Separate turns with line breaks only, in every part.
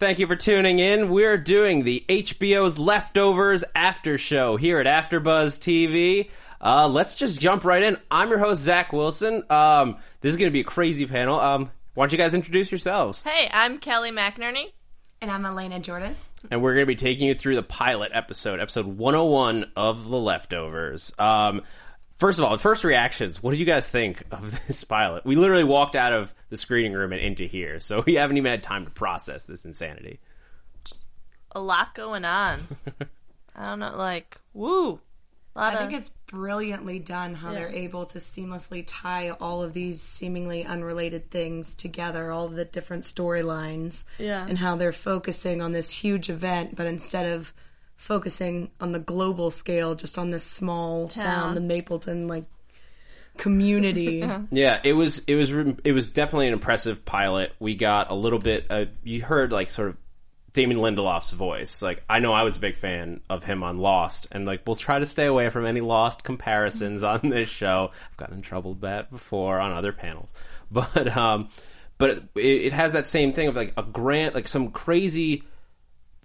thank you for tuning in. We're doing the HBO's Leftovers After Show here at AfterBuzz TV. Uh, let's just jump right in. I'm your host Zach Wilson. Um, this is going to be a crazy panel. Um, why don't you guys introduce yourselves?
Hey, I'm Kelly McInerny.
And I'm Alana Jordan.
And we're going to be taking you through the pilot episode, episode 101 of The Leftovers. Um, first of all, first reactions. What did you guys think of this pilot? We literally walked out of the screening room and into here, so we haven't even had time to process this insanity.
Just A lot going on. I don't know, like, woo.
I
of,
think it's brilliantly done how they're able to seamlessly tie all of these seemingly unrelated things together, all of the different storylines,
Yeah.
and how they're focusing on this huge event, but instead of focusing on the global scale, just on this small town,
Town.
the Mapleton like community.
Yeah, it was it was it was definitely an impressive pilot. We got a little bit. Uh, you heard like sort of Damon Lindelof's voice. Like I know I was a big fan of him on Lost, and like we'll try to stay away from any Lost comparisons on this show. I've gotten in trouble with that before on other panels, but um, but it, it has that same thing of like a grant, like some crazy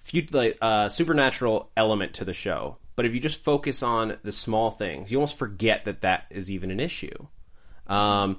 fut- like uh, supernatural element to the show. But if you just focus on the small things, you almost forget that that is even an issue. Um,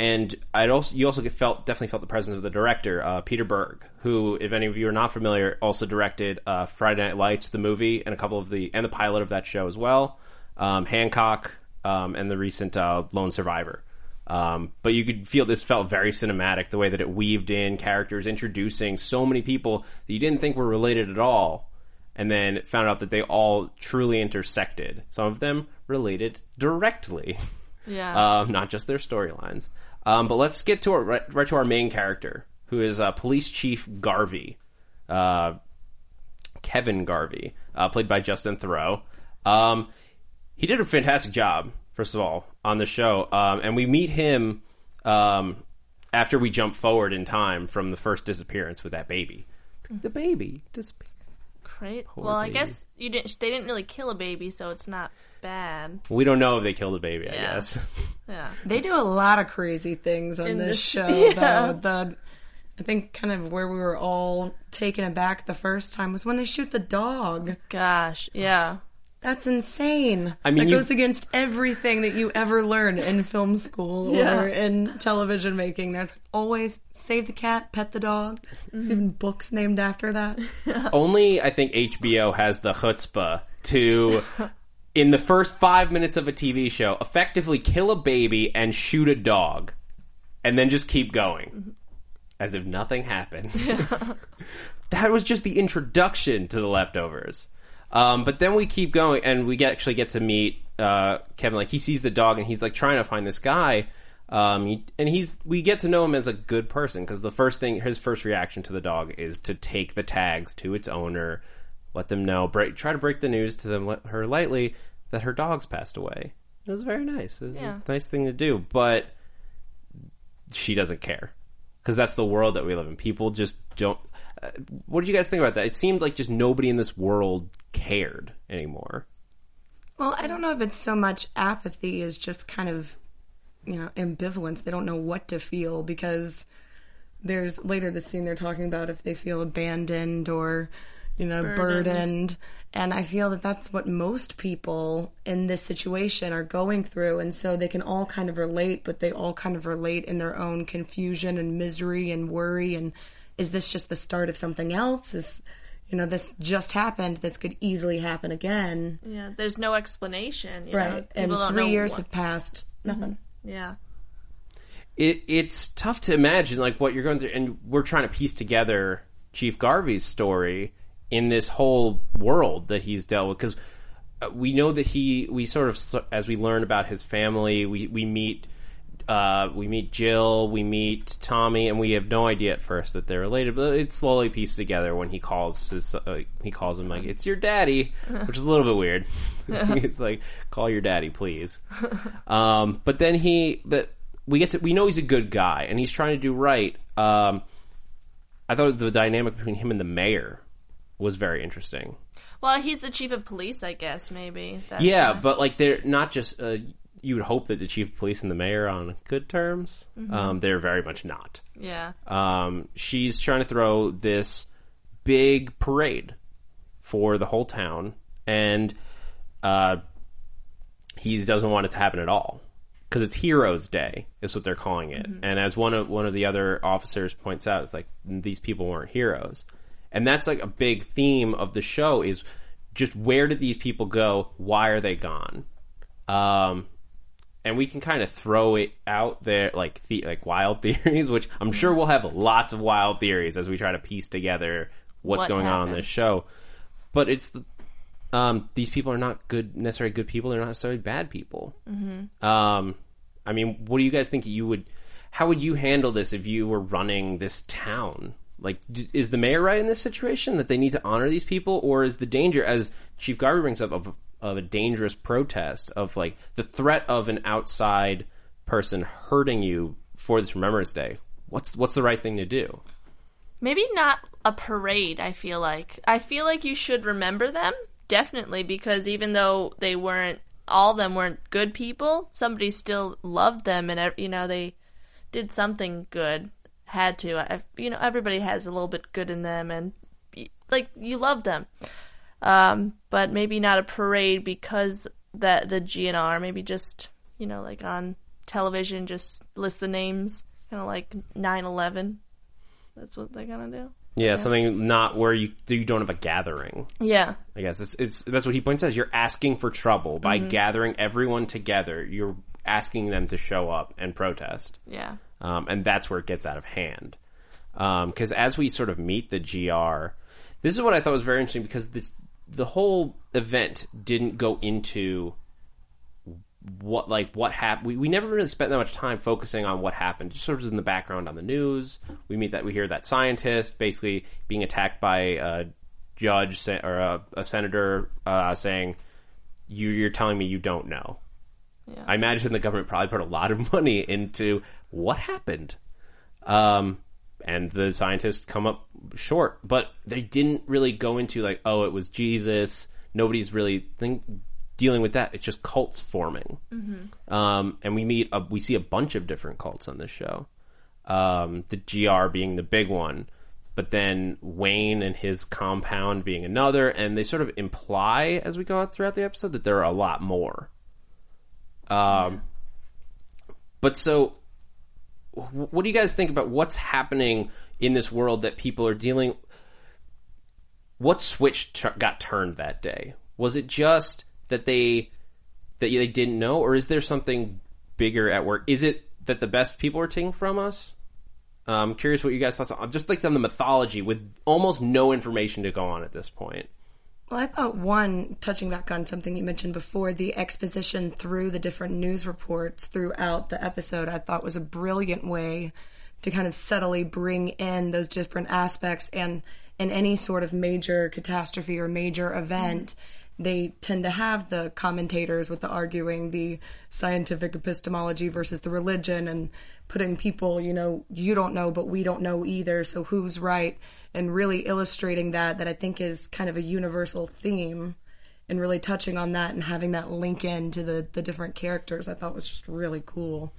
and I'd also you also felt definitely felt the presence of the director uh, Peter Berg, who, if any of you are not familiar, also directed uh, Friday Night Lights, the movie, and a couple of the and the pilot of that show as well, um, Hancock, um, and the recent uh, Lone Survivor. Um, but you could feel this felt very cinematic, the way that it weaved in characters, introducing so many people that you didn't think were related at all, and then found out that they all truly intersected. Some of them related directly
yeah.
um, not just their storylines. Um, but let's get to our, right, right to our main character, who is uh, Police Chief Garvey, uh, Kevin Garvey, uh, played by Justin Theroux. Um, he did a fantastic job, first of all, on the show, um, and we meet him um, after we jump forward in time from the first disappearance with that baby. The baby disappeared.
Great. Well, I guess you didn't. They didn't really kill a baby, so it's not bad.
We don't know if they killed a baby. I guess.
Yeah.
They do a lot of crazy things on
In
this
this-
show,
yeah.
though. The I think kind of where we were all taken aback the first time was when they shoot the dog.
Gosh. Yeah.
That's insane.
I mean,
that
you-
goes against everything that you ever learn in film school
Yeah.
or in television making. There's always save the cat, pet the dog. There's mm-hmm. even books named after that.
only I think HBO has the chutzpah to, in the first five minutes of a TV show, effectively kill a baby and shoot a dog, and then just keep going, mm-hmm. as if nothing happened. that was just the introduction to the leftovers. Um, but then we keep going, and we get, actually get to meet uh, Kevin. Like he sees the dog, and he's like trying to find this guy. Um, and he's we get to know him as a good person because the first thing, his first reaction to the dog is to take the tags to its owner, let them know, break, try to break the news to them, let her lightly that her dog's passed away. It was very nice. It was
Yeah.
a nice thing to do, but she doesn't care because that's the world that we live in. People just don't. Uh, what did you guys think about that? It seemed like just nobody in this world cared anymore.
Well, I don't know if it's so much apathy as just kind of, you know, ambivalence. They don't know what to feel because there's later the scene they're talking about if they feel abandoned or, you know, burdened. And I feel that that's what most people in this situation are going through. And so they can all kind of relate, but they all kind of relate in their own confusion and misery and worry. And is this just the start of something else? Is, you know, this just happened. This could easily happen again.
Yeah. There's no explanation. You Know?
Right. And
don't
three
know
years
what-
have passed. Nothing. Mm-hmm.
Yeah.
it, it's tough to imagine like what you're going through, and we're trying to piece together Chief Garvey's story in this whole world that he's dealt with because uh, we know that he we sort of as we learn about his family, we we meet. Uh, we meet Jill, we meet Tommy, and we have no idea at first that they're related. But it's slowly pieced together when he calls his uh, he calls him like it's your daddy, which is a little bit weird. it's like call your daddy, please. Um, but then he, but we get to we know he's a good guy and he's trying to do right. Um, I thought the dynamic between him and the mayor was very interesting.
Well, he's the chief of police, I guess. Maybe. That's
yeah,
why.
but like they're not just. Uh, you would hope that the chief of police and the mayor are on good terms. Um, they're very much not.
yeah.
Um, she's trying to throw this big parade for the whole town, and uh, he doesn't want it to happen at all because it's Heroes Day is what they're calling it. And as one of one of the other officers points out, it's like these people weren't heroes, and that's like a big theme of the show is just where did these people go? Why are they gone? Um, and we can kind of throw it out there like the, like wild theories, which I'm sure we'll have lots of wild theories as we try to piece together what's
What
going on on this show. But it's the um, these people are not good necessarily good people. They're not necessarily bad people. Mm-hmm. Um, I mean, what do you guys think you would? How would you handle this if you were running this town? Like, is the mayor right in this situation that they need to honor these people, or is the danger, as Chief Garvey brings up, of of a dangerous protest of like the threat of an outside person hurting you for this Remembrance Day? What's what's the right thing to do?
Maybe not a parade, I feel like. I feel like you should remember them, definitely, because even though they weren't, all of them weren't good people, somebody still loved them and, you know, they did something good. Had to. I, you know, everybody has a little bit good in them and, like, you love them. Um, but maybe not a parade because that the GNR, maybe just, you know, like on television, just list the names, kind of like 9 11. That's what they're gonna do.
Yeah, something not where you you don't have a gathering.
Yeah.
I guess it's, it's that's what he points out. You're asking for trouble by gathering everyone together. You're asking them to show up and protest,
Yeah.
um, and that's where it gets out of hand. Because as we sort of meet the GR, this is what I thought was very interesting because this the whole event didn't go into what like what happened. We, we never really spent that much time focusing on what happened. Just sort of in the background on the news. We meet that we hear that scientist basically being attacked by a judge or a, a senator uh, saying, "You you're telling me you don't know."
Yeah.
I imagine the government probably put a lot of money into what happened. Um, and the scientists come up short, but they didn't really go into like, oh, it was Jesus. Nobody's really think, dealing with that. It's just cults forming. Um, and we meet, a, we see a bunch of different cults on this show. Um, the GR being the big one, but then Wayne and his compound being another, and they sort of imply as we go out throughout the episode that there are a lot more. Um, but so, what do you guys think about what's happening in this world that people are dealing? What switch got turned that day? Was it just that they that they didn't know, or is there something bigger at work? Is it that the best people are taking from us? I'm curious what you guys thoughts on just like on the mythology with almost no information to go on at this point.
Well, I thought one, touching back on something you mentioned before, the exposition through the different news reports throughout the episode, I thought was a brilliant way to kind of subtly bring in those different aspects. And in any sort of major catastrophe or major event, mm-hmm. They tend to have the commentators with the arguing the scientific epistemology versus the religion and putting people, you know, you don't know, but we don't know either. So who's right? And really illustrating that, that I think is kind of a universal theme and really touching on that and having that link in to the, the different characters, I thought was just really cool.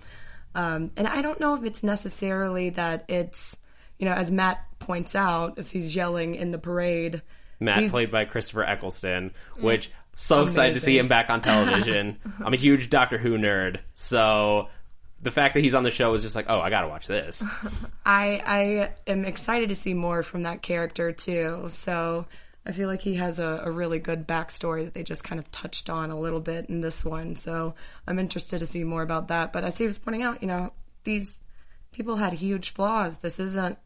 Um, and I don't know if it's necessarily that it's, you know, as Matt points out, as he's yelling in the parade,
Matt
He's-
played by Christopher Eccleston, mm. which so excited to see him back on television. I'm a huge Doctor Who nerd, so the fact that he's on the show is just like, oh, I gotta watch this.
I I am excited to see more from that character too. So I feel like he has a, a really good backstory that they just kind of touched on a little bit in this one. So I'm interested to see more about that. But as he was pointing out, you know, these people had huge flaws. This isn't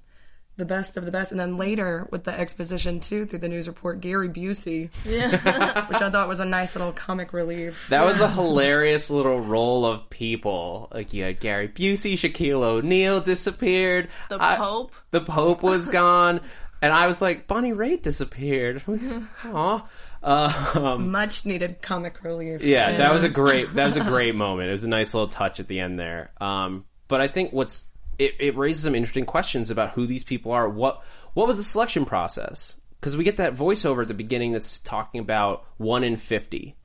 the best of the best. And then later with the exposition too, through the news report, Gary Busey,
Yeah.
which I thought was a nice little comic relief.
That was a hilarious little roll of people. Like you had Gary Busey, Shaquille O'Neal disappeared.
The
I-
Pope.
the Pope was gone, and I was like, Bonnie Raitt disappeared. Aw. Um,
Much needed comic relief.
yeah, that was a great that was a great moment. It was a nice little touch at the end there. Um, but I think what's it, it raises some interesting questions about who these people are. What what was the selection process? Because we get that voiceover at the beginning that's talking about one in fifty.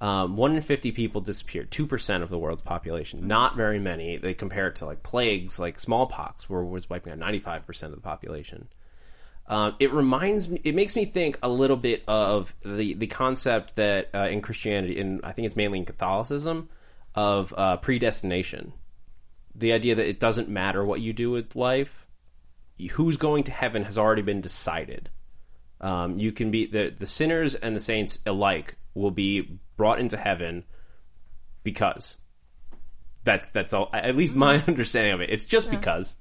Um, one in fifty people disappeared. Two percent of the world's population. Not very many. They compare it to like plagues, like smallpox, where was wiping out ninety five percent of the population. Um, it reminds me. It makes me think a little bit of the the concept that uh, in Christianity, and I think it's mainly in Catholicism, of uh, predestination. The idea that it doesn't matter what you do with life, who's going to heaven has already been decided. Um, you can be the the sinners and the saints alike will be brought into heaven because that's that's all. At least my understanding of it. It's just because.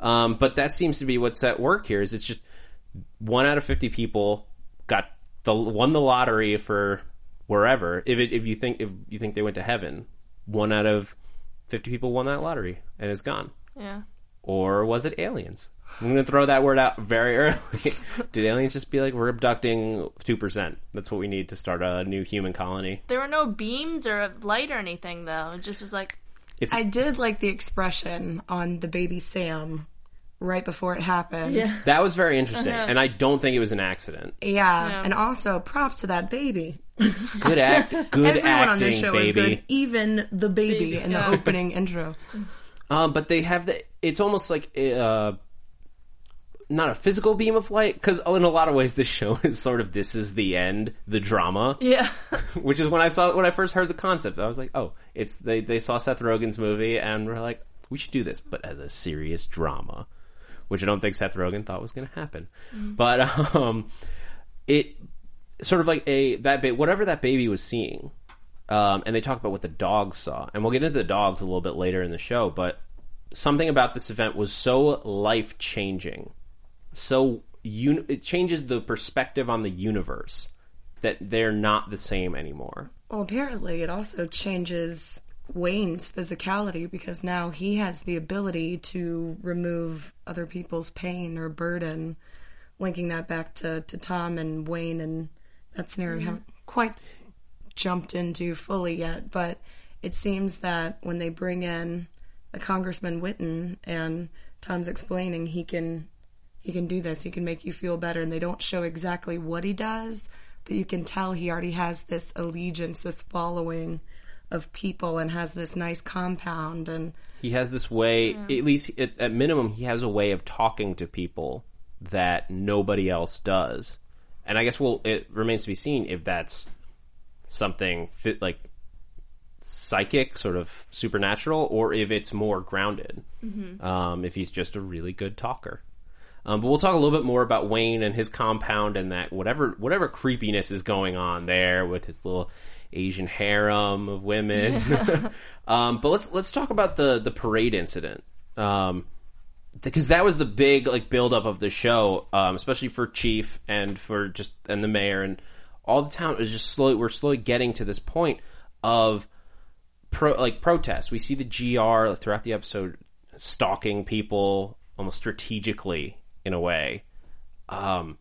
Um, but that seems to be what's at work here. Is it's just one out of fifty people got the won the lottery for wherever. If it, if you think if you think they went to heaven, one out of fifty people won that lottery and it's gone.
Yeah.
Or was it aliens? I'm going to throw that word out very early. Did aliens just be like, we're abducting 2%? That's what we need to start a new human colony.
There were no beams or light or anything though. It just was like
It's,
I did like the expression on the baby Sam right before it happened.
yeah.
that was very interesting.
Uh-huh.
And I don't think it was an accident.
Yeah,
Yeah.
and also props to that baby.
Good act, good
Everyone
acting,
on this show
baby.
is good, even the baby,
Baby,
in the
yeah.
opening intro.
Um, but they have the. It's almost like uh, not a physical beam of light because in a lot of ways this show is sort of this is the end, the drama.
Yeah.
Which is when I saw when I first heard the concept, I was like, oh, it's they they saw Seth Rogen's movie and we're like, we should do this, but as a serious drama, which I don't think Seth Rogen thought was going to happen. But um, it sort of like a that ba- whatever that baby was seeing um, and they talk about what the dogs saw, and we'll get into the dogs a little bit later in the show. But something about this event was so life changing, so un- it changes the perspective on the universe that they're not the same anymore.
Well, apparently, it also changes Wayne's physicality because now he has the ability to remove other people's pain or burden, linking that back to, to Tom and Wayne and that scenario we mm-hmm. haven't quite jumped into fully yet. But it seems that when they bring in the Congressman Witten and Tom's explaining he can he can do this, he can make you feel better, and they don't show exactly what he does, but you can tell he already has this allegiance, this following of people, and has this nice compound. And
He has this way, at least at, at minimum, he has a way of talking to people that nobody else does. And I guess well, it remains to be seen if that's something fit like psychic, sort of supernatural, or if it's more grounded. Um, if he's just a really good talker. Um, but we'll talk a little bit more about Wayne and his compound and that whatever whatever creepiness is going on there with his little Asian harem of women. um, but let's let's talk about the the parade incident. Um, because that was the big like buildup of the show, um, especially for Chief and for just and the mayor and all the town is just slowly we're slowly getting to this point of pro like protest. We see the GR throughout the episode stalking people almost strategically in a way. Um,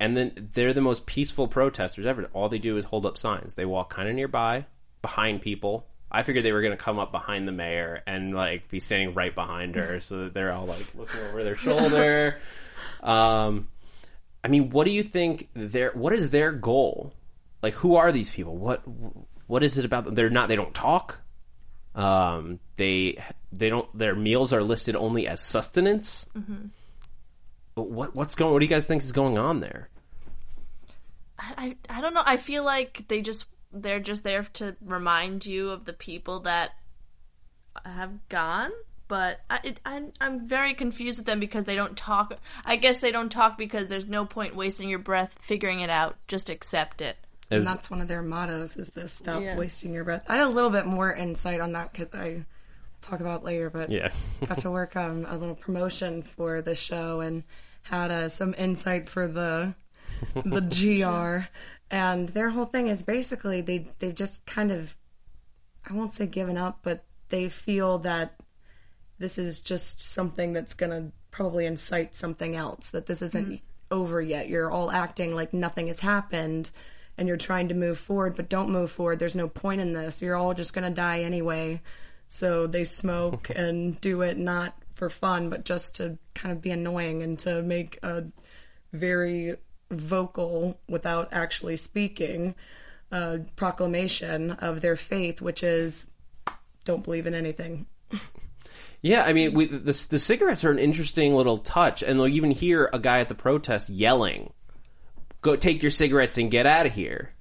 and then they're the most peaceful protesters ever. All they do is hold up signs. They walk kind of nearby, behind people. I figured they were going to come up behind the mayor and like be standing right behind her, so that they're all like looking over their shoulder. Um, I mean, what do you think? Their what is their goal? Like, who are these people? What what is it about them? They're not. They don't talk. Um, they they don't. Their meals are listed only as sustenance. But What what's going? What do you guys think is going on there?
I, I I don't know. I feel like they just they're just there to remind you of the people that have gone. But I, it, I'm I'm very confused with them because they don't talk. I guess they don't talk because there's no point wasting your breath figuring it out. Just accept it.
As-
And that's one of their mottos is this stop
Yeah.
wasting your breath. I had a little bit more insight on that because I talk about later, but
Yeah.
got to work on a little promotion for the show and had uh, some insight for the the GR. And their whole thing is basically they they've just kind of I won't say given up, but they feel that this is just something that's going to probably incite something else, that this isn't mm-hmm. over yet. You're all acting like nothing has happened and you're trying to move forward, but don't move forward. There's no point in this. You're all just going to die anyway. So they smoke and do it not for fun, but just to kind of be annoying and to make a very vocal, without actually speaking, uh, proclamation of their faith, which is don't believe in anything.
Yeah, I mean, we, the the cigarettes are an interesting little touch, and they'll even hear a guy at the protest yelling, "Go take your cigarettes and get out of here."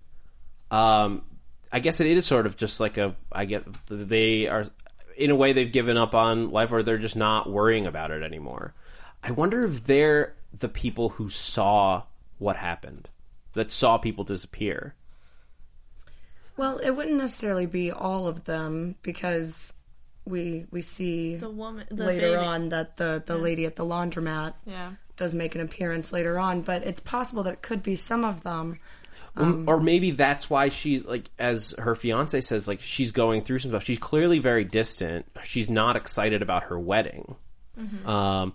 Um, I guess it is sort of just like a. I get they are, in a way, they've given up on life, or they're just not worrying about it anymore. I wonder if they're the people who saw what happened, that saw people disappear.
Well, it wouldn't necessarily be all of them because we we see
The woman, the
later
baby.
on that the the lady at the laundromat
Yeah.
does make an appearance later on, but it's possible that it could be some of them.
or maybe that's why she's like as her fiance says like she's going through some stuff she's clearly very distant she's not excited about her wedding um,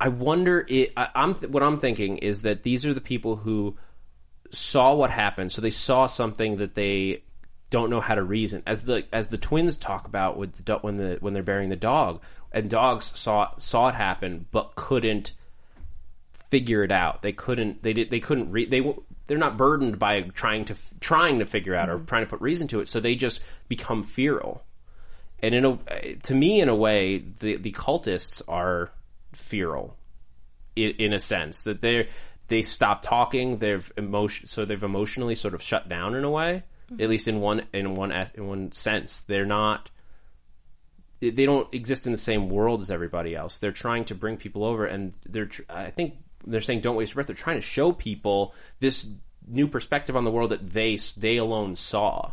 i wonder it I, i'm th- what i'm thinking is that these are the people who saw what happened so they saw something that they don't know how to reason as the as the twins talk about with the do- when the when they're burying the dog and dogs saw saw it happen but couldn't figure it out. They couldn't. They did. They couldn't. Re- They they're not burdened by trying to trying to figure out or mm-hmm. trying to put reason to it. So they just become feral. And in a to me, in a way, the the cultists are feral, in, in a sense that they they stop talking. They've emotion. So they've emotionally sort of shut down in a way. At mm-hmm. least in one in one in one sense, they're not they don't exist in the same world as everybody else. They're trying to bring people over, and they're. Tr- I think they're saying don't waste your breath. They're trying to show people this new perspective on the world that they they alone saw.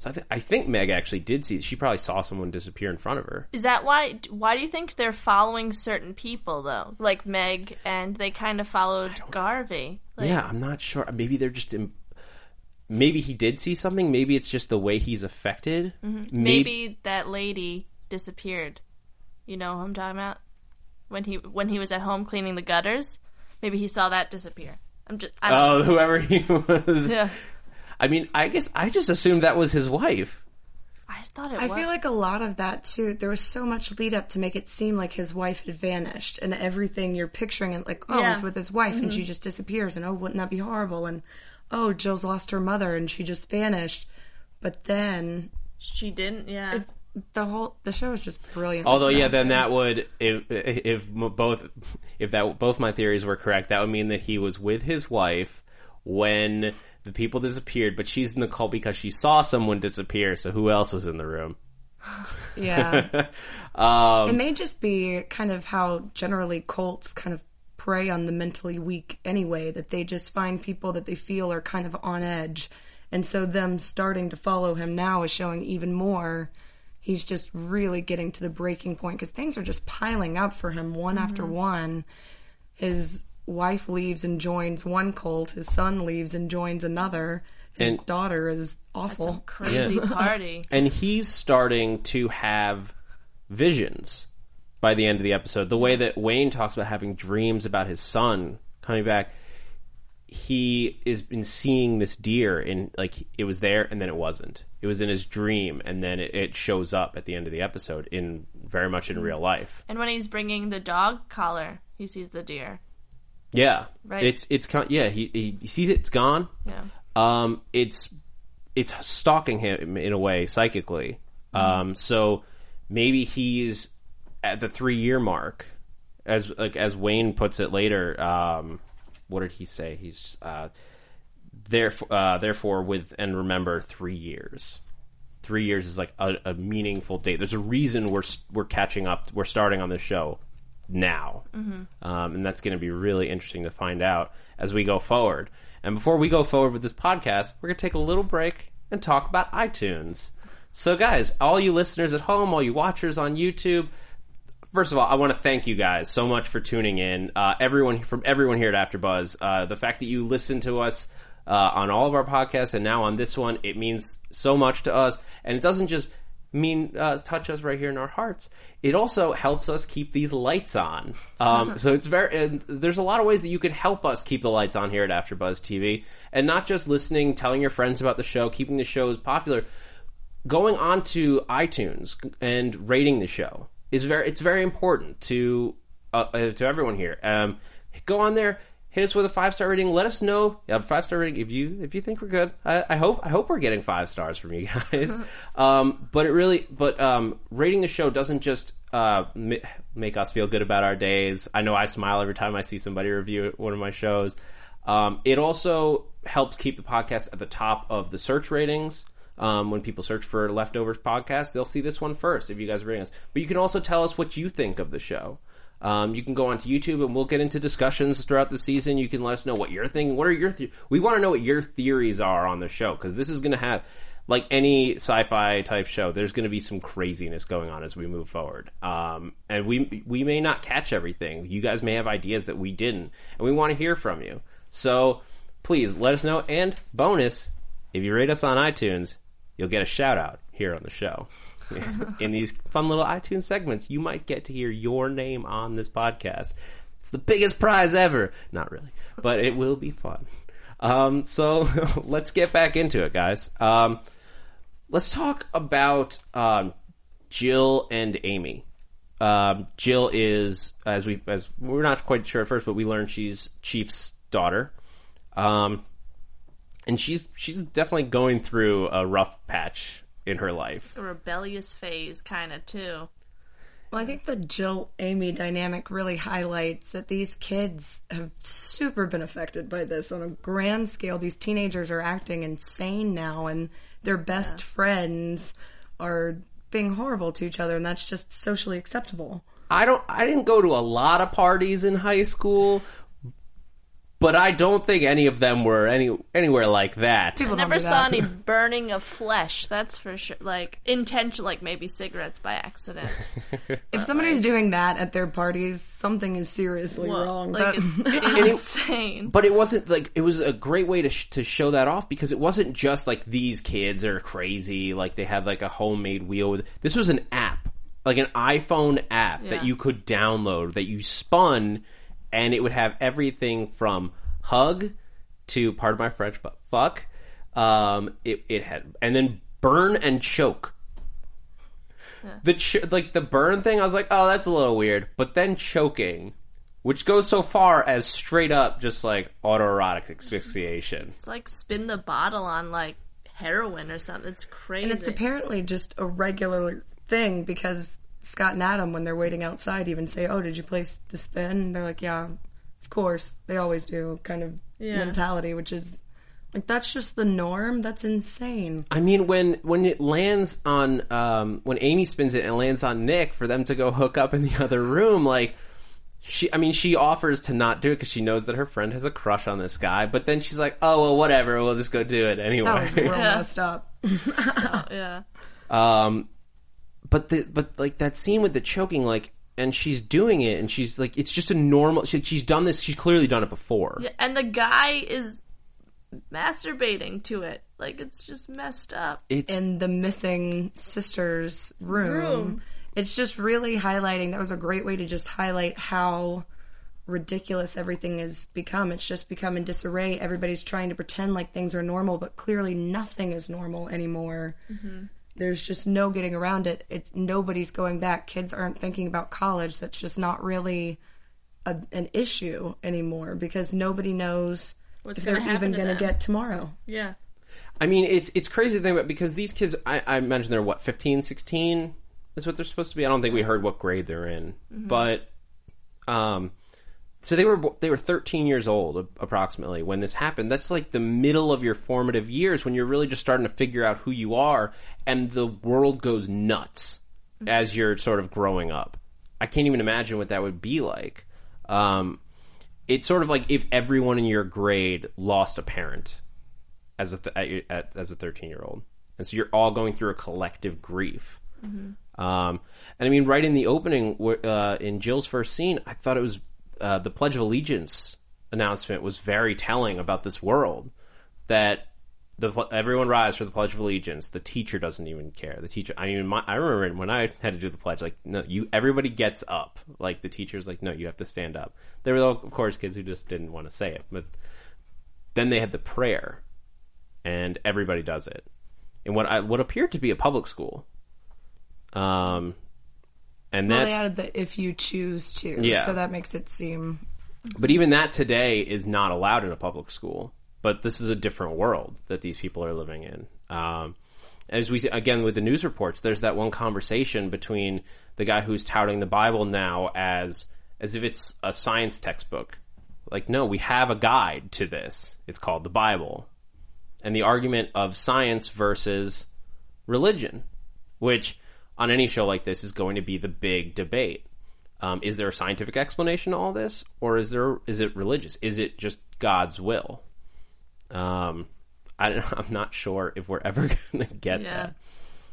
So I, th- I think Meg actually did see. She probably saw someone disappear in front of her.
Is that why? Why do you think they're following certain people though, like Meg, and they kind of followed Garvey? Like,
yeah, I'm not sure. Maybe they're just. Im- maybe he did see something. Maybe it's just the way he's affected.
Mm-hmm. Maybe that lady disappeared. You know who I'm talking about? When he when he was at home cleaning the gutters, maybe he saw that disappear. I'm just. I don't
Oh, whoever he was.
Yeah.
I mean, I guess I just assumed that was his wife.
I thought it
I
was.
feel like a lot of that too. There was so much lead up to make it seem like his wife had vanished, and everything you're picturing it like, oh,
Yeah.
he's with his wife, and mm-hmm. she just disappears, and oh, wouldn't that be horrible? And oh, Jill's lost her mother, and she just vanished. But then
she didn't. Yeah.
the whole the show is just brilliant.
Although, yeah, then that would if if m- both if that both my theories were correct, that would mean that he was with his wife when the people disappeared, but she's in the cult because she saw someone disappear. So who else was in the room?
yeah.
Um,
It may just be kind of how generally cults kind of prey on the mentally weak anyway, that they just find people that they feel are kind of on edge. And so them starting to follow him now is showing even more. He's just really getting to the breaking point because things are just piling up for him one after one. His wife leaves and joins one cult, his son leaves and joins another. His
And-
daughter is awful.
Crazy party.
and he's starting to have visions by the end of the episode. The way that Wayne talks about having dreams about his son coming back, he has been seeing this deer and like it was there and then it wasn't. It was in his dream and then it, it shows up at the end of the episode in very much in mm-hmm. real life.
And when he's bringing the dog collar, he sees the deer.
Yeah,
Right.
It's it's yeah. He, he he sees it, it's gone.
Yeah.
um, it's it's stalking him in a way psychically. Um, so maybe he's at the three year mark, as like as Wayne puts it later. Um, what did he say? He's uh, therefore uh, therefore with and remember three years. Three years is like a, a meaningful date. There's a reason we're we're catching up. We're starting on this show now, um, and that's going to be really interesting to find out as we go forward. And before we go forward with this podcast, we're going to take a little break and talk about iTunes. So, guys, all you listeners at home, all you watchers on YouTube, first of all, I want to thank you guys so much for tuning in. Uh, everyone from everyone here at AfterBuzz, uh, the fact that you listen to us uh, on all of our podcasts and now on this one, it means so much to us. And it doesn't just mean uh, touch us right here in our hearts. It also helps us keep these lights on. Um, so it's very. And there's a lot of ways that you can help us keep the lights on here at AfterBuzz TV, and not just listening, telling your friends about the show, keeping the show as popular. Going on to iTunes and rating the show is very. It's very important to uh, uh, to everyone here. Um, go on there hit us with a five star rating. Let us know. A five star rating if you if you think we're good. I, I hope I hope we're getting five stars from you guys. um, but it really but um, rating the show doesn't just uh, ma- make us feel good about our days. I know I smile every time I see somebody review one of my shows. Um, it also helps keep the podcast at the top of the search ratings. Um, when people search for leftovers podcast, they'll see this one first if you guys bring us. But you can also tell us what you think of the show. Um, you can go onto YouTube and we'll get into discussions throughout the season. You can let us know what you're thinking. What are your we want to know what your theories are on the show because this is going to have like any sci-fi type show. There's going to be some craziness going on as we move forward, um, and we we may not catch everything. You guys may have ideas that we didn't, and we want to hear from you. So please let us know. And bonus, if you rate us on iTunes, you'll get a shout out here on the show. in these fun little iTunes segments, you might get to hear your name on this podcast. It's the biggest prize ever. Not really, but it will be fun. Um, so let's get back into it, guys. Um, let's talk about um, Jill and Amy. Um, Jill is, as we as we're not quite sure at first, but we learn she's Chief's daughter. Um, and she's she's definitely going through a rough patch in her life.
A rebellious phase, kind of too.
Well, I think the Jill Amy dynamic really highlights that these kids have super been affected by this on a grand scale. These teenagers are acting insane now, and their best friends are being horrible to each other, and that's just socially acceptable.
I don't I didn't go to a lot of parties in high school, but I don't think any of them were any anywhere like that.
People
I never saw
that.
any burning of flesh. That's for sure. Like intention, like maybe cigarettes by accident.
If somebody's doing that at their parties, something is seriously
Well,
wrong.
like
That-
it's insane.
But it wasn't like it was a great way to sh- to show that off because it wasn't just like these kids are crazy like they have like a homemade wheel with this was an app like an iPhone app
Yeah.
that you could download that you spun and it would have everything from hug to part of my French but fuck um it it had and then burn and choke the ch- like the burn thing I was like oh that's a little weird but then choking which goes so far as straight up just like autoerotic asphyxiation.
It's like spin the bottle on like heroin or something. It's crazy.
and it's apparently just a regular thing because Scott and Adam, when they're waiting outside, even say, "Oh, did you place the spin?" And they're like, "Yeah, of course." They always do, kind of
Yeah.
mentality, which is like that's just the norm. That's insane.
I mean, when when it lands on um, when Amy spins it and lands on Nick for them to go hook up in the other room, like she, I mean, she offers to not do it because she knows that her friend has a crush on this guy, but then she's like, "Oh well, whatever, we'll just go do it anyway."
That
anyway."
was real
Yeah.
messed up.
Oh, yeah.
Um, but the but like that scene with the choking, like, and she's doing it, and she's like, it's just a normal. She, she's done this. She's clearly done it before.
yeah. And the guy is masturbating to it. Like it's just messed up.
It's
in the missing sisters room.
Room.
It's just really highlighting. That was a great way to just highlight how ridiculous everything has become. It's just become in disarray. Everybody's trying to pretend like things are normal, but clearly nothing is normal anymore. Mm-hmm. There's just no getting around it. It's nobody's going back. Kids aren't thinking about college. That's just not really a, an issue anymore because nobody knows
What's
if
gonna
they're even going to get tomorrow.
Yeah.
I mean, it's it's crazy to think about because these kids, I, I imagine they're what 15, 16 is what they're supposed to be. I don't think we heard what grade they're in, but um, so they were they were thirteen years old approximately when this happened. That's like the middle of your formative years when you're really just starting to figure out who you are, and the world goes nuts as you're sort of growing up. I can't even imagine what that would be like. Um, it's sort of like if everyone in your grade lost a parent as a th- at, at, as a 13 year old and so you're all going through a collective grief. Um, and I mean, right in the opening, uh, in Jill's first scene, I thought it was uh, the Pledge of Allegiance announcement was very telling about this world. That the everyone rise for the Pledge of Allegiance. The teacher doesn't even care. The teacher, I mean, my, I remember when I had to do the pledge, like no, you, everybody gets up. Like the teacher's like, no, you have to stand up. There were of course kids who just didn't want to say it, but then they had the prayer, and everybody does it in what I, what appeared to be a public school. Um, and
Well, they added the if you choose to.
Yeah.
So that makes it seem.
But even that today is not allowed in a public school. But this is a different world that these people are living in. Um, as we again with the news reports, there's that one conversation between the guy who's touting the Bible now as as if it's a science textbook. Like, no, we have a guide to this. It's called the Bible, and the argument of science versus religion, which on any show like this is going to be the big debate. Um, is there a scientific explanation to all this, or is there is it religious? Is it just God's will? Um, I, don't- I'm not sure if we're ever going to get
Yeah.
that.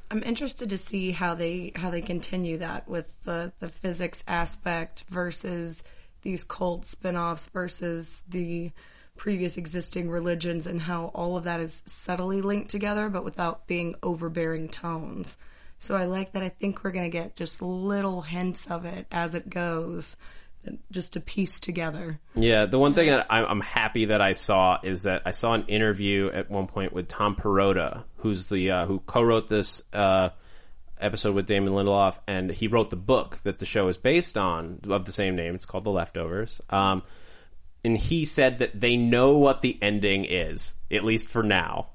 I'm interested to see how they how they continue that with the the physics aspect versus these cult spin-offs versus the previous existing religions and how all of that is subtly linked together but without being overbearing tones. So I like that I think we're going to get just little hints of it as it goes just to piece together.
Yeah, the one thing that I'm, I'm happy that I saw is that I saw an interview at one point with Tom Perrotta, who's the uh, who co-wrote this uh, episode with Damon Lindelof, and he wrote the book that the show is based on of the same name. It's called The Leftovers. Um, and he said that they know what the ending is, at least for now.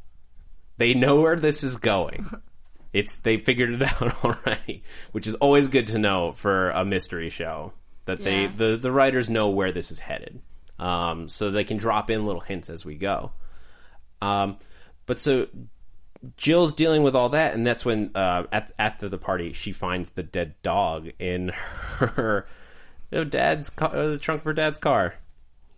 They know where this is going. It's they figured it out already, which is always good to know for a mystery show that they the the writers know where this is headed, um, so they can drop in little hints as we go. Um, but so Jill's dealing with all that, and that's when uh, at, after the party she finds the dead dog in her you know, dad's car, uh, the trunk of her dad's car.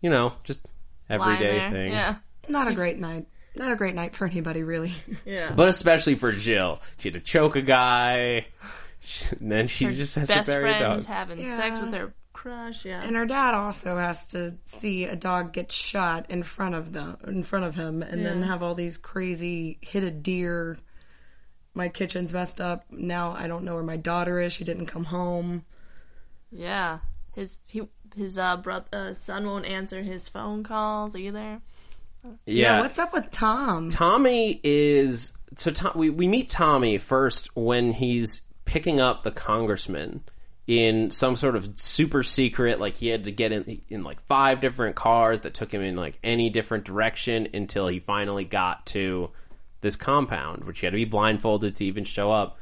You know, just everyday thing.
Yeah.
Not a great night. Not a great night for anybody really.
Yeah.
But especially for Jill, she had to choke a guy, and then she just has
Best
to bury a dog.
friends having sex with her crush. Yeah.
And her dad also has to see a dog get shot in front of them, in front of him, and then have all these crazy hit a deer. My kitchen's messed up. Now I don't know where my daughter is. She didn't come home.
Yeah, his he his uh brother uh, son won't answer his phone calls either.
Yeah,
what's up with Tom?
Tommy is so. Tom, we we meet Tommy first when he's picking up the congressman in some sort of super secret. Like he had to get in in like five different cars that took him in like any different direction until he finally got to this compound, which he had to be blindfolded to even show up.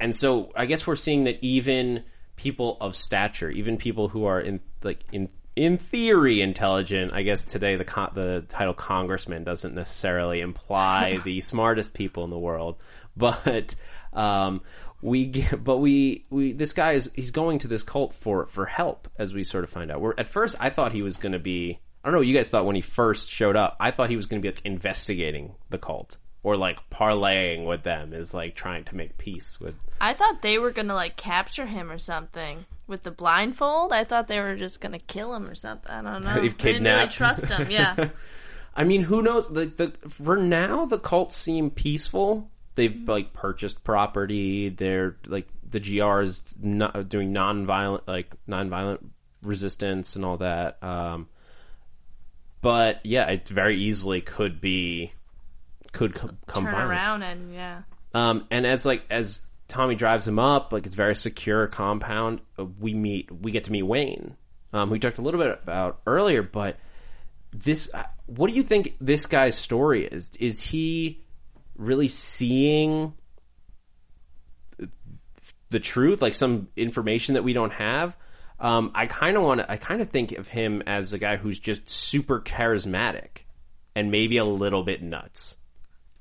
And so I guess we're seeing that even people of stature, even people who are in like in in theory intelligent, I guess today the con- the title congressman doesn't necessarily imply the smartest people in the world, but um, we get, but we we this guy is he's going to this cult for for help as we sort of find out. We're, at first I thought he was going to be I don't know what you guys thought when he first showed up. I thought he was going to be like investigating the cult or like parlaying with them is like trying to make peace with
I thought they were gonna like capture him or something with the blindfold. I thought they were just gonna kill him or something. I don't know.
They've
I didn't really trust him. Yeah.
I mean, who knows? The, the for now, the cults seem peaceful. They've like purchased property. They're like the GR is not doing non-violent, like non-violent resistance and all that. Um, but yeah, it very easily could be could come, come
Turn
violent.
around and yeah.
Um, and as like as Tommy drives him up, like it's very secure compound. uh, We meet, we get to meet Wayne, um, who we talked a little bit about earlier. But this, uh, what do you think this guy's story is? Is he really seeing the truth, like some information that we don't have? Um, I kind of want to. I kind of think of him as a guy who's just super charismatic and maybe a little bit nuts.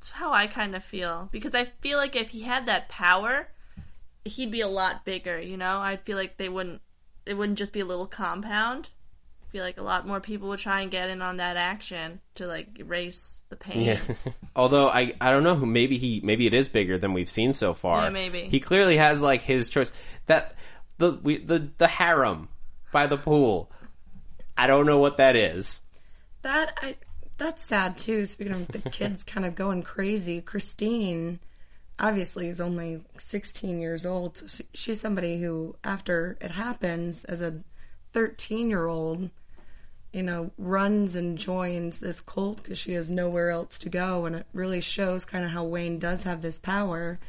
That's how I kind of feel because I feel like if he had that power, he'd be a lot bigger. You know, I feel like they wouldn't. It wouldn't just be a little compound. I feel like a lot more people would try and get in on that action to like erase the pain.
Yeah. Although I I don't know who maybe he maybe it is bigger than we've seen so far.
Yeah, maybe.
He clearly has like his choice. That the we, the the harem by the pool. I don't know what that is.
That I that's sad too. Speaking of the kids kind of going crazy, Christine obviously is only 16 years old. So she, she's somebody who, after it happens, as a 13 year old, you know, runs and joins this cult because she has nowhere else to go. And it really shows kind of how Wayne does have this power.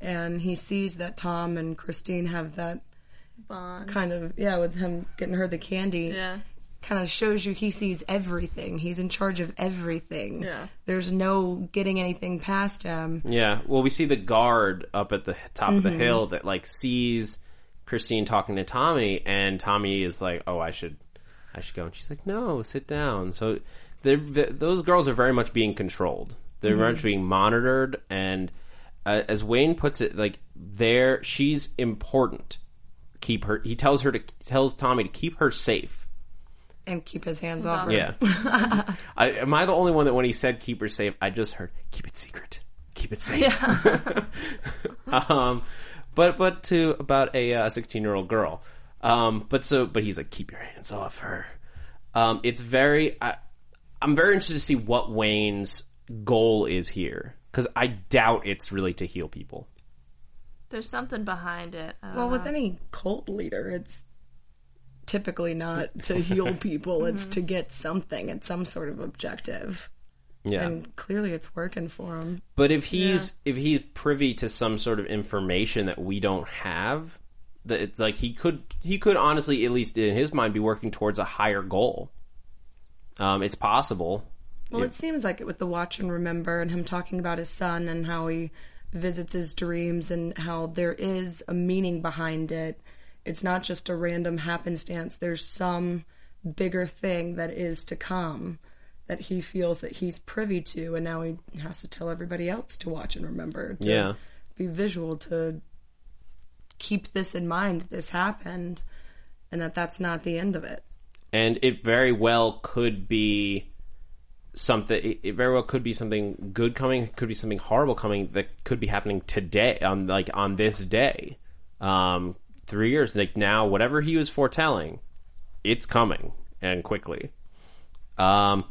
And he sees that Tom and Christine have that
Bond.
kind of, yeah, with him getting her the candy
Yeah.
Kind of shows you he sees everything. He's in charge of everything.
Yeah.
There's no getting anything past him.
Yeah. Well, we see the guard up at the top of the hill that like sees Christine talking to Tommy, and Tommy is like, "Oh, I should, I should go." And she's like, "No, sit down." So they're, th those girls are very much being controlled. They're very much being monitored, and uh, as Wayne puts it, like there, she's important. Keep her. He tells her to tells Tommy to keep her safe.
And keep his hands off her.
Yeah. I, am I the only one that when he said keep her safe, I just heard keep it secret, keep it safe. um, but but to about a 16 year old girl. Um, but so but he's like keep your hands off her. Um, it's very. I, I'm very interested to see what Wayne's goal is here because I doubt it's really to heal people.
There's something behind it.
Well,
know.
with any cult leader, it's typically not to heal people. It's to get something. It's some sort of objective.
Yeah.
And clearly it's working for him.
But if he's if he's privy to some sort of information that we don't have, that it's like he could he could honestly, at least in his mind, be working towards a higher goal. Um, it's possible.
Well, it seems like it with the watch and remember and him talking about his son and how he visits his dreams and how there is a meaning behind it. It's not just a random happenstance. There's some bigger thing that is to come that he feels that he's privy to and now he has to tell everybody else to watch and remember to
Yeah.
be visual to keep this in mind that this happened and that that's not the end of it.
and it very well could be something it very well could be something good coming could be something horrible coming that could be happening today on like on this day um three years like now whatever he was foretelling it's coming and quickly um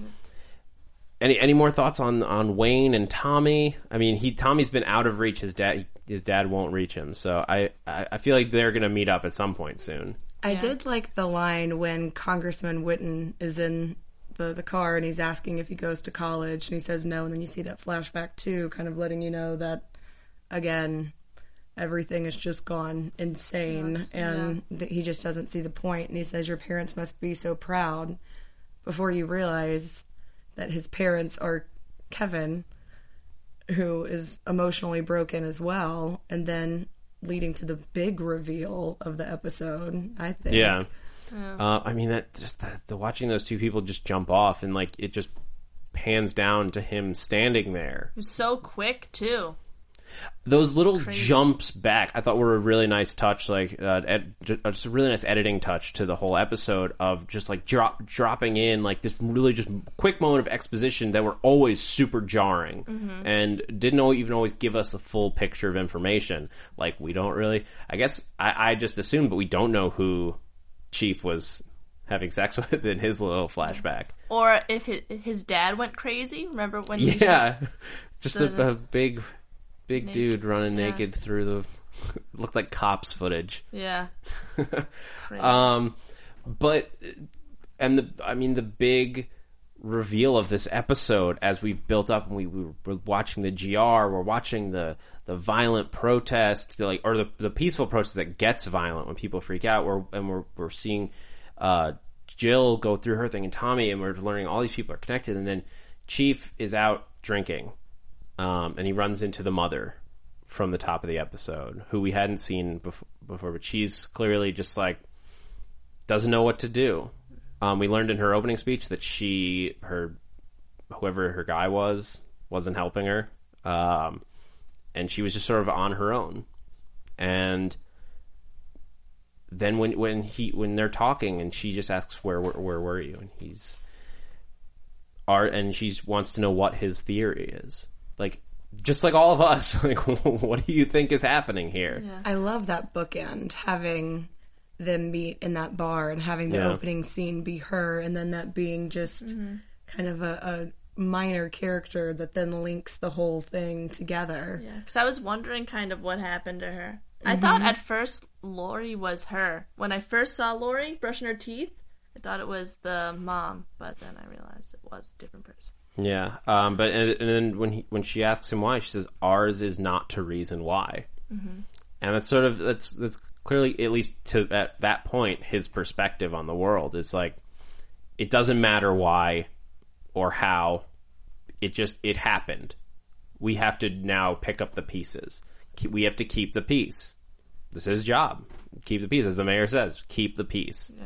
any any more thoughts on on Wayne and Tommy? I mean, he Tommy's been out of reach. His dad his dad won't reach him. So I I, I feel like they're gonna meet up at some point soon.
I did like the line when Congressman Witten is in the, the car and he's asking if he goes to college and he says no, and then you see that flashback too, kind of letting you know that again everything has just gone insane. And that he just doesn't see the point. And he says your parents must be so proud. Before you realize that his parents are Kevin who is emotionally broken as well and then leading to the big reveal of the episode i think.
Yeah. Uh, I mean that just the, the watching those two people just jump off and like it just pans down to him standing there.
It was so quick too.
Those little jumps back, I thought were a really nice touch. Like uh, ed, just a really nice editing touch to the whole episode of just like drop dropping in like this really just quick moment of exposition that were always super jarring and didn't even always give us a full picture of information. Like we don't really, I guess I, I just assumed, but we don't know who Chief was having sex with in his little flashback.
Or if his, dad went crazy. Remember when? he
Yeah, just a, a big, big dude running
yeah.
naked through the looked like cops footage.
Yeah.
Um, but and the I mean the big reveal of this episode as we've built up and we, we were watching the GR, we're watching the the violent protest, the, like or the the peaceful protest that gets violent when people freak out. We're and we're we're seeing uh, Jill go through her thing and Tommy, and we're learning all these people are connected. And then Chief is out drinking, um, and he runs into the mother from the top of the episode, who we hadn't seen before, but she's clearly just like doesn't know what to do. Um, we learned in her opening speech that she, her, whoever her guy was, wasn't helping her, um, and she was just sort of on her own. And then when when he when they're talking and she just asks where where, where were you and he's are and she wants to know what his theory is like just like all of us like what do you think is happening here
Yeah.
I love that bookend having them meet in that bar and having the
Yeah.
opening scene be her and then that being just mm-hmm. kind of a, a minor character that then links the whole thing together.
Yeah, because I was wondering kind of what happened to her. I mm-hmm. thought at first Lori was her. When I first saw Lori brushing her teeth, I thought it was the mom, but then I realized it was a different person.
Yeah, um, but and, and then when he when she asks him why, she says, "Ours is not to reason why," and that's sort of that's that's clearly at least to at that point his perspective on the world is like it doesn't matter why or how, it just it happened. We have to now pick up the pieces. We have to keep the peace. This is his job. Keep the peace, as the mayor says. Keep the peace.
Yeah.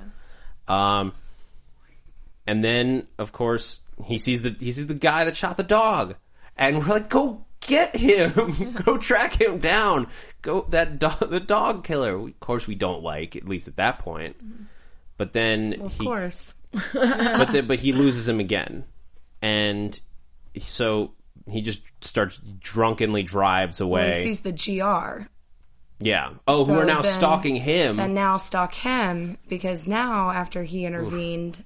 Um, and then, of course, he sees the he sees the guy that shot the dog, and we're like, "Go get him! Go track him down! Go that dog, the dog killer." We, of course, we don't like at least at that point. But then
Of
he,
course.
but then, but he loses him again, and so he just starts drunkenly drives away.
He sees the GR
yeah. Oh, who are now
then-
stalking him?
and now stalk him because now after he intervened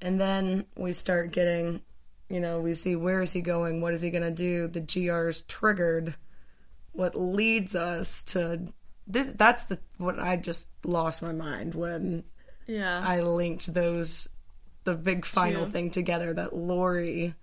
and then we start getting you know we see where is he going what is he going to do the gr's triggered what leads us to this that's the what i just lost my mind when
Yeah.
i linked those the big final
Two.
thing together that lori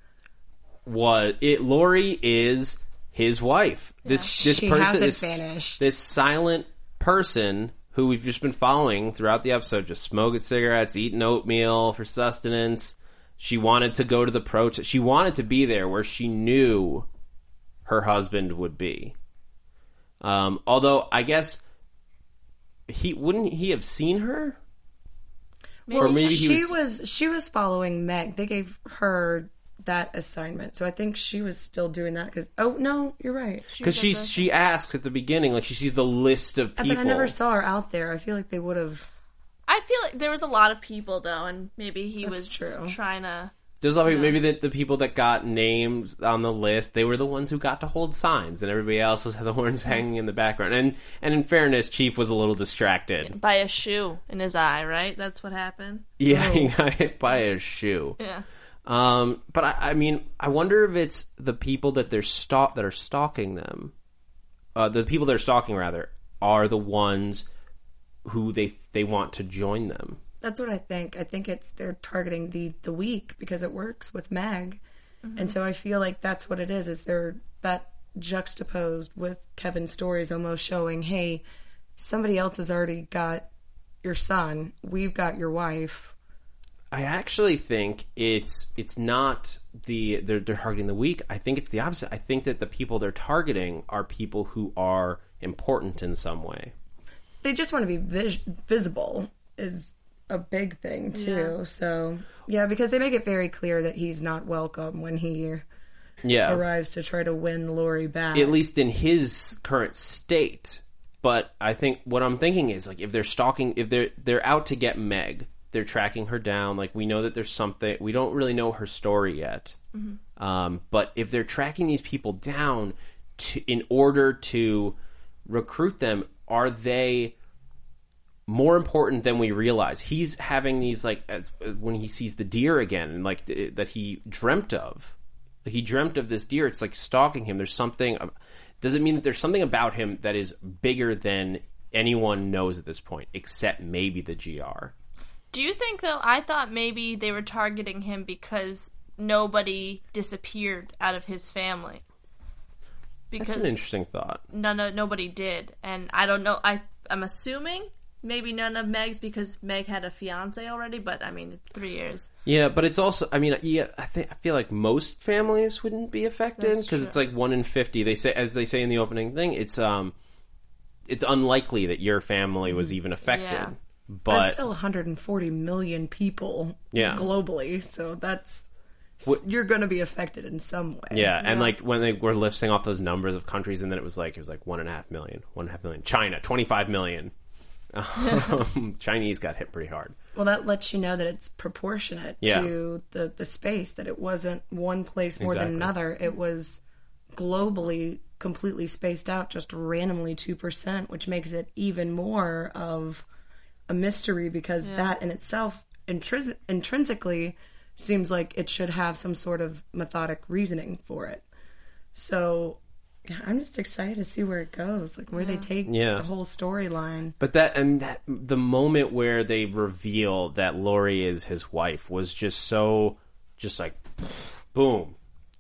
what it Lori is his wife. This this
She
person
hasn't
this,
vanished.
this silent person who we've just been following throughout the episode, just smoking cigarettes, eating oatmeal for sustenance. She wanted to go to the protest. She wanted to be there where she knew her husband would be. Um, although I guess he wouldn't he have seen her? Or maybe he
she
was-
was... she was following meg they gave her that assignment so i think she was still doing that because oh no you're right
Because she she asks at the beginning, like she sees the list of people.
But I never saw her out there. I feel like they would have.
I feel like there was a lot of people though, and maybe he
That's
was
true.
trying to.
There's like maybe the, the people that got named on the list, they were the ones who got to hold signs, and everybody else was the ones hanging in the background. And and in fairness, Chief was a little distracted.
By a shoe in his eye, right? That's what happened.
Yeah, oh. he got hit by a shoe.
Yeah.
Um, but I, I mean, I wonder if it's the people that they're stalk that are stalking them. Uh, the people they're stalking rather are the ones who they they want to join them.
That's what I think. I think it's they're targeting the the weak because it works with Meg, and so I feel like that's what it is. Is they're that juxtaposed with Kevin's stories, almost showing, hey, somebody else has already got your son. We've got your wife.
I actually think it's it's not the they're they're targeting the weak. I think it's the opposite. I think that the people they're targeting are people who are important in some way.
They just want to be vis- visible. Is a big thing too. So yeah, because they make it very clear that he's not welcome when he
Yeah.
arrives to try to win Lori back.
At least in his current state. But I think what I'm thinking is like if they're stalking if they're they're out to get Meg, they're tracking her down, like we know that there's something we don't really know her story yet. Um, but if they're tracking these people down to in order to recruit them, are they more important than we realize. He's having these like as, when he sees the deer again, and like th- that he dreamt of. He dreamt of this deer. It's like stalking him. There's something. Does it mean that there's something about him that is bigger than anyone knows at this point, except maybe the gr?
Do you think though? I thought maybe they were targeting him because nobody disappeared out of his family. Because
That's an interesting thought.
no, no, nobody did, and I don't know. I I'm assuming maybe none of Meg's because Meg had a fiance already. But I mean, three years.
Yeah, but it's also. I mean, yeah, I think I feel like most families wouldn't be affected because it's like one in fifty. They say, as they say in the opening thing, it's um, it's unlikely that your family was even affected.
Yeah.
But
But
still 140 million people
Yeah.
globally, so that's you're going to be affected in some way.
Yeah, and like when they were listing off those numbers of countries, and then it was like it was like one and a half million, one and a half million. China, twenty five million. Um, Chinese got hit pretty hard.
Well, that lets you know that it's proportionate
Yeah.
to the, the space, that it wasn't one place more
Exactly.
than another. It was globally completely spaced out, just randomly 2%, which makes it even more of a mystery because that in itself intris- intrinsically seems like it should have some sort of methodic reasoning for it. So yeah, I'm just excited to see where it goes, like where they take
Yeah.
the whole storyline.
But that and that, the moment where they reveal that Lori is his wife was just so, just like, boom.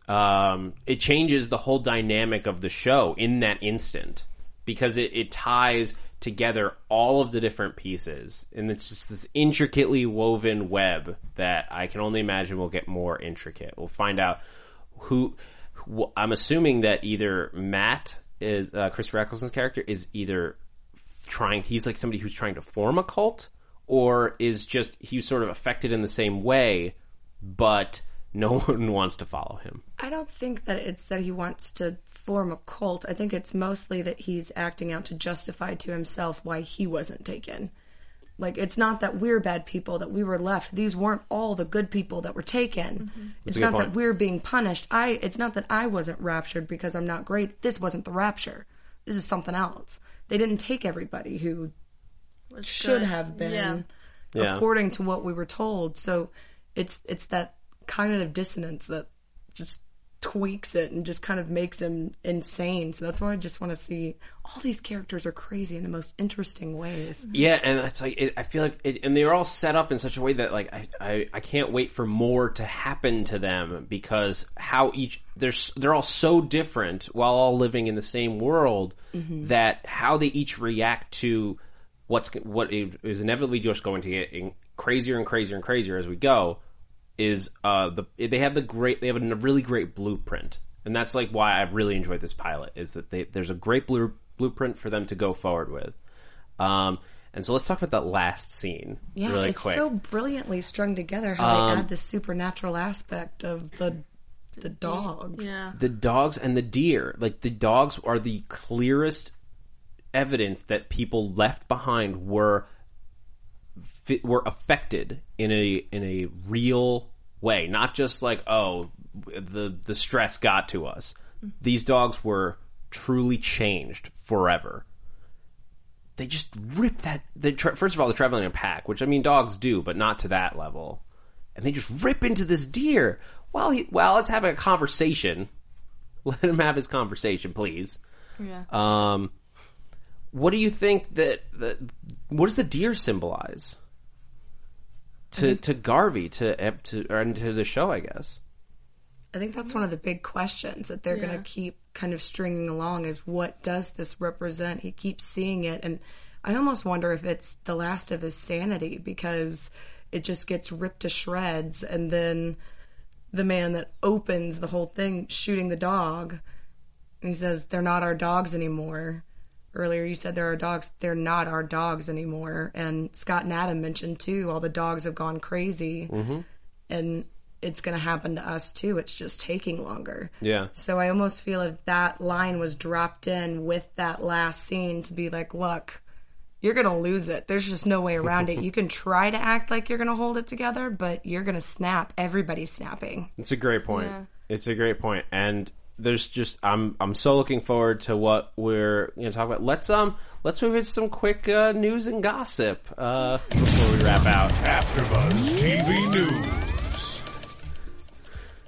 Um, it changes the whole dynamic of the show in that instant because it, it ties together all of the different pieces, and it's just this intricately woven web that I can only imagine will get more intricate. We'll find out who. wh- I'm assuming that either Matt is uh, Chris Eccleston's character is either trying he's like somebody who's trying to form a cult or is just he's sort of affected in the same way but no one wants to follow him
I don't think that it's that he wants to form a cult. I think it's mostly that he's acting out to justify to himself why he wasn't taken. Like it's not that we're bad people that we were left. These weren't all the good people that were taken. Mm-hmm. It's
a good
not
point.
that we're being punished. I it's not that I wasn't raptured because I'm not great. This wasn't the rapture. This is something else. They didn't take everybody who
Was
should
good.
have been
Yeah.
Yeah.
according to what we were told. So it's it's that cognitive dissonance that just tweaks it and just kind of makes him insane. So that's why I just want to see all these characters are crazy in the most interesting ways.
yeah and it's like it, i feel like it, and they're all set up in such a way that like I, I i can't wait for more to happen to them because how each they're they're all so different while all living in the same world mm-hmm. that how they each react to what's what is inevitably just going to get crazier and crazier and crazier as we go is uh the they have the great they have a really great blueprint and that's like why I've really enjoyed this pilot is that they there's a great blue, blueprint for them to go forward with um and so let's talk about that last scene
Yeah,
really
it's
quick
so brilliantly strung together how
Um,
they add the supernatural aspect of the the dogs.
Yeah.
the dogs and the deer like the dogs are the clearest evidence that people left behind were fi- were affected in a in a real way not just like oh the the stress got to us. These dogs were truly changed forever. They just rip that they tra- first of all they're traveling in a pack which i mean dogs do but not to that level. And they just rip into this deer. While he, well let's have a conversation. Let him have his conversation please.
Yeah.
um what do you think that that what does the deer symbolize to to Garvey to to or to the show I guess
I think that's one of the big questions that they're going to keep kind of stringing along is what does this represent? He keeps seeing it. And I almost wonder if it's the last of his sanity because it just gets ripped to shreds. And then the man that opens the whole thing shooting the dog, and he says, They're not our dogs anymore. Earlier, you said there are dogs. They're not our dogs anymore. And Scott and Adam mentioned too, all the dogs have gone crazy. Mm-hmm. And it's going to happen to us too. It's just taking longer.
yeah
So I almost feel if that line was dropped in with that last scene to be like, look, you're going to lose it. There's just no way around it. You can try to act like you're going to hold it together, but you're going to snap. Everybody's snapping.
It's a great point.
Yeah.
It's a great point, and there's just I'm I'm so looking forward to what we're going to talk about. Let's um let's move into some quick uh, news and gossip uh, before we wrap out.
AfterBuzz TV News.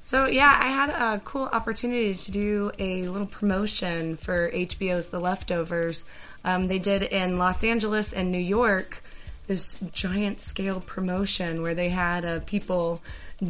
So yeah, I had a cool opportunity to do a little promotion for HBO's The Leftovers. Um, they did in Los Angeles and New York this giant scale promotion where they had uh, people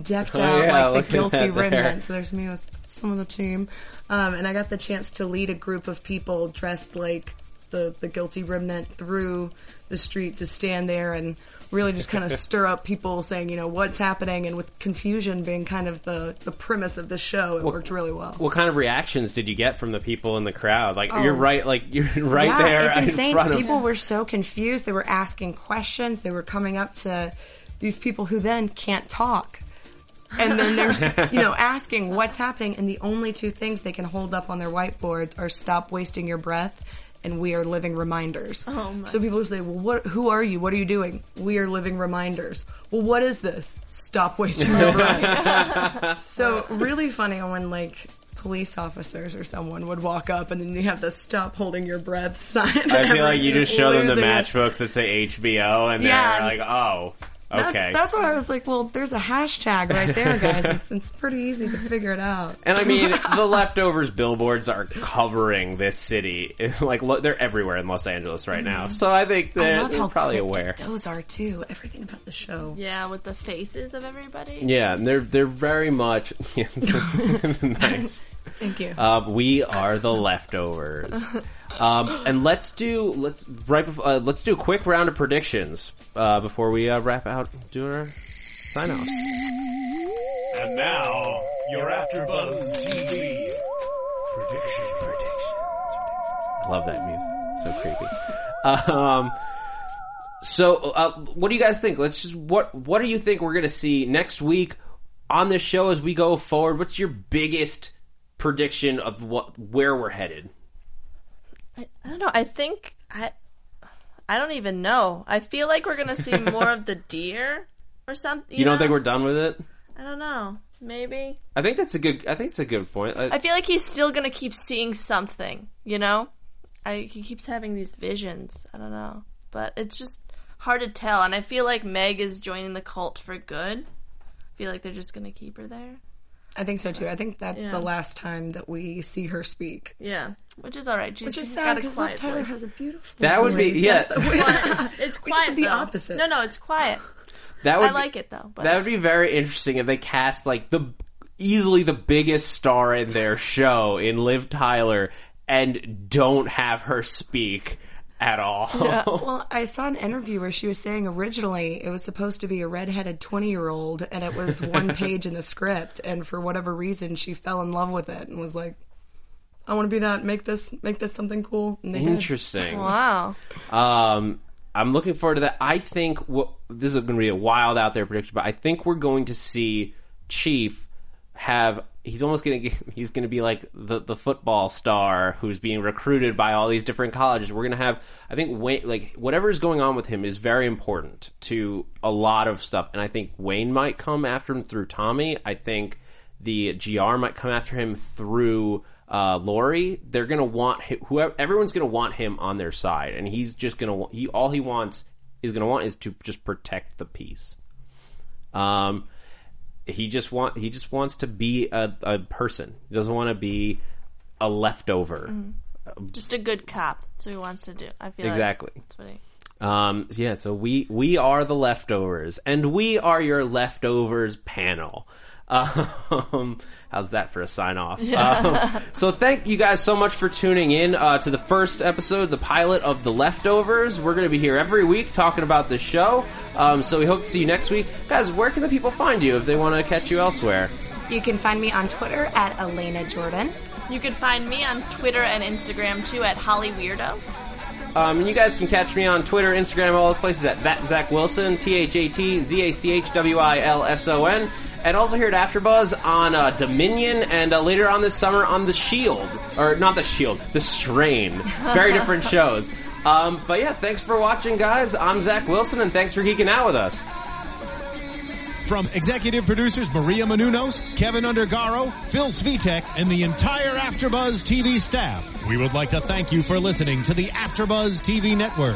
decked
Oh,
out
yeah,
like the guilty
at there.
remnants. So there's me with some of the team, um, and I got the chance to lead a group of people dressed like the the guilty remnant through the street to stand there and really just kind of stir up people saying, you know, what's happening, and with confusion being kind of the the premise of the show, it worked really well.
What kind of reactions did you get from the people in the crowd? Like you're right, like you're right
Oh. yeah,
there
it's
in
insane.
of
People were so confused. They were asking questions. They were coming up to these people who then can't talk. And then there's, you know, asking what's happening. And the only two things they can hold up on their whiteboards are stop wasting your breath and we are living reminders.
Oh, my.
So people will say, "Well, what? Who are you? What are you doing?" We are living reminders. Well, what is this? Stop wasting your breath. so really funny when like police officers or someone would walk up and then you have the "Stop holding your breath" sign.
I feel like you just show them the
Losing it.
matchbooks that say HBO, and they're like, "Oh,
That's,
okay."
that's why I was like, well, there's a hashtag right there, guys. It's, it's pretty easy to figure it out.
And I mean, the leftovers billboards are covering this city. like lo- they're everywhere in Los Angeles right now. So I think
Mm-hmm. I
they're,
love
they're
how
probably aware.
Those are too. Everything about the show.
Yeah, with the faces of everybody.
Yeah, and they're they're very much nice.
Thank you.
Um, we are the leftovers. Um, and let's do let's right before, uh, let's do a quick round of predictions uh, before we uh, wrap out doing our sign offs.
And now, your AfterBuzz TV prediction. Prediction.
I love that music. It's So creepy. Um, so, uh, what do you guys think? Let's just what what do you think we're gonna see next week on this show as we go forward? What's your biggest prediction of what where we're headed?
I, I don't know. I think I I don't even know. I feel like we're gonna see more of the deer or something.
You, don't
know?
think we're done with it?
I don't know. Maybe.
I think that's a good. I think it's a good point. I,
I feel like he's still gonna keep seeing something. You know, I he keeps having these visions. I don't know, but it's just hard to tell. And I feel like Meg is joining the cult for good. I feel like they're just gonna keep her there.
I think so too. I think that's
Yeah.
the last time that we see her speak.
Yeah, which is all right. She's
Which is sad because
quiet
Tyler
voice.
has a beautiful.
That would be- yeah.
Quiet. It's quiet.
the
though.
opposite.
No, no, it's quiet.
that would
I like it though. But
That would be very interesting if they cast like the easily the biggest star in their show in Liv Tyler and don't have her speak at all.
Well, I saw an interview where she was saying originally it was supposed to be a redheaded 20 year old and it was one page in the script. And for whatever reason, she fell in love with it and was like, I want to be that, make this, make this something cool. And they did.
Interesting.
wow.
Um, I'm looking forward to that. I think what this is going to be a wild out there prediction, but I think we're going to see Chief have. He's almost to. get, He's to be like the the football star who's being recruited by all these different colleges. We're to have. I think Wayne, like whatever is going on with him is very important to a lot of stuff, and I think Wayne might come after him through Tommy. I think the GR might come after him through uh, Lori. They're gonna want whoever everyone's gonna want him on their side, and he's just gonna he all he wants is gonna want is to just protect the peace. Um, he just want he just wants to be a, a person. He doesn't want to be a leftover.
Just a good cop. So he wants to do. I feel like
Exactly.
that's what he.
Um, yeah, so we we are the leftovers, and we are your leftovers panel. Um, how's that for a sign off? Um, so thank you guys so much for tuning in uh, to the first episode, the pilot of the leftovers. We're going to be here every week talking about the show. Um, so we hope to see you next week, guys. Where can the people find you if they want to catch you elsewhere?
You can find me on Twitter at Alana Jordan.
You can find me on Twitter and Instagram too at Holly Weirdo.
Um, and you guys can catch me on Twitter, Instagram, all those places at that Zach Wilson, T H A T Z A C H W I L S O N, and also here at AfterBuzz on uh, Dominion, and uh, later on this summer on The Shield, or not The Shield, The Strain. Very different shows. Um, but yeah, thanks for watching, guys. I'm Zach Wilson, and thanks for geeking out with us.
From executive producers Maria Menounos, Kevin Undergaro, Phil Svitek, and the entire AfterBuzz TV staff, we would like to thank you for listening to the AfterBuzz TV network.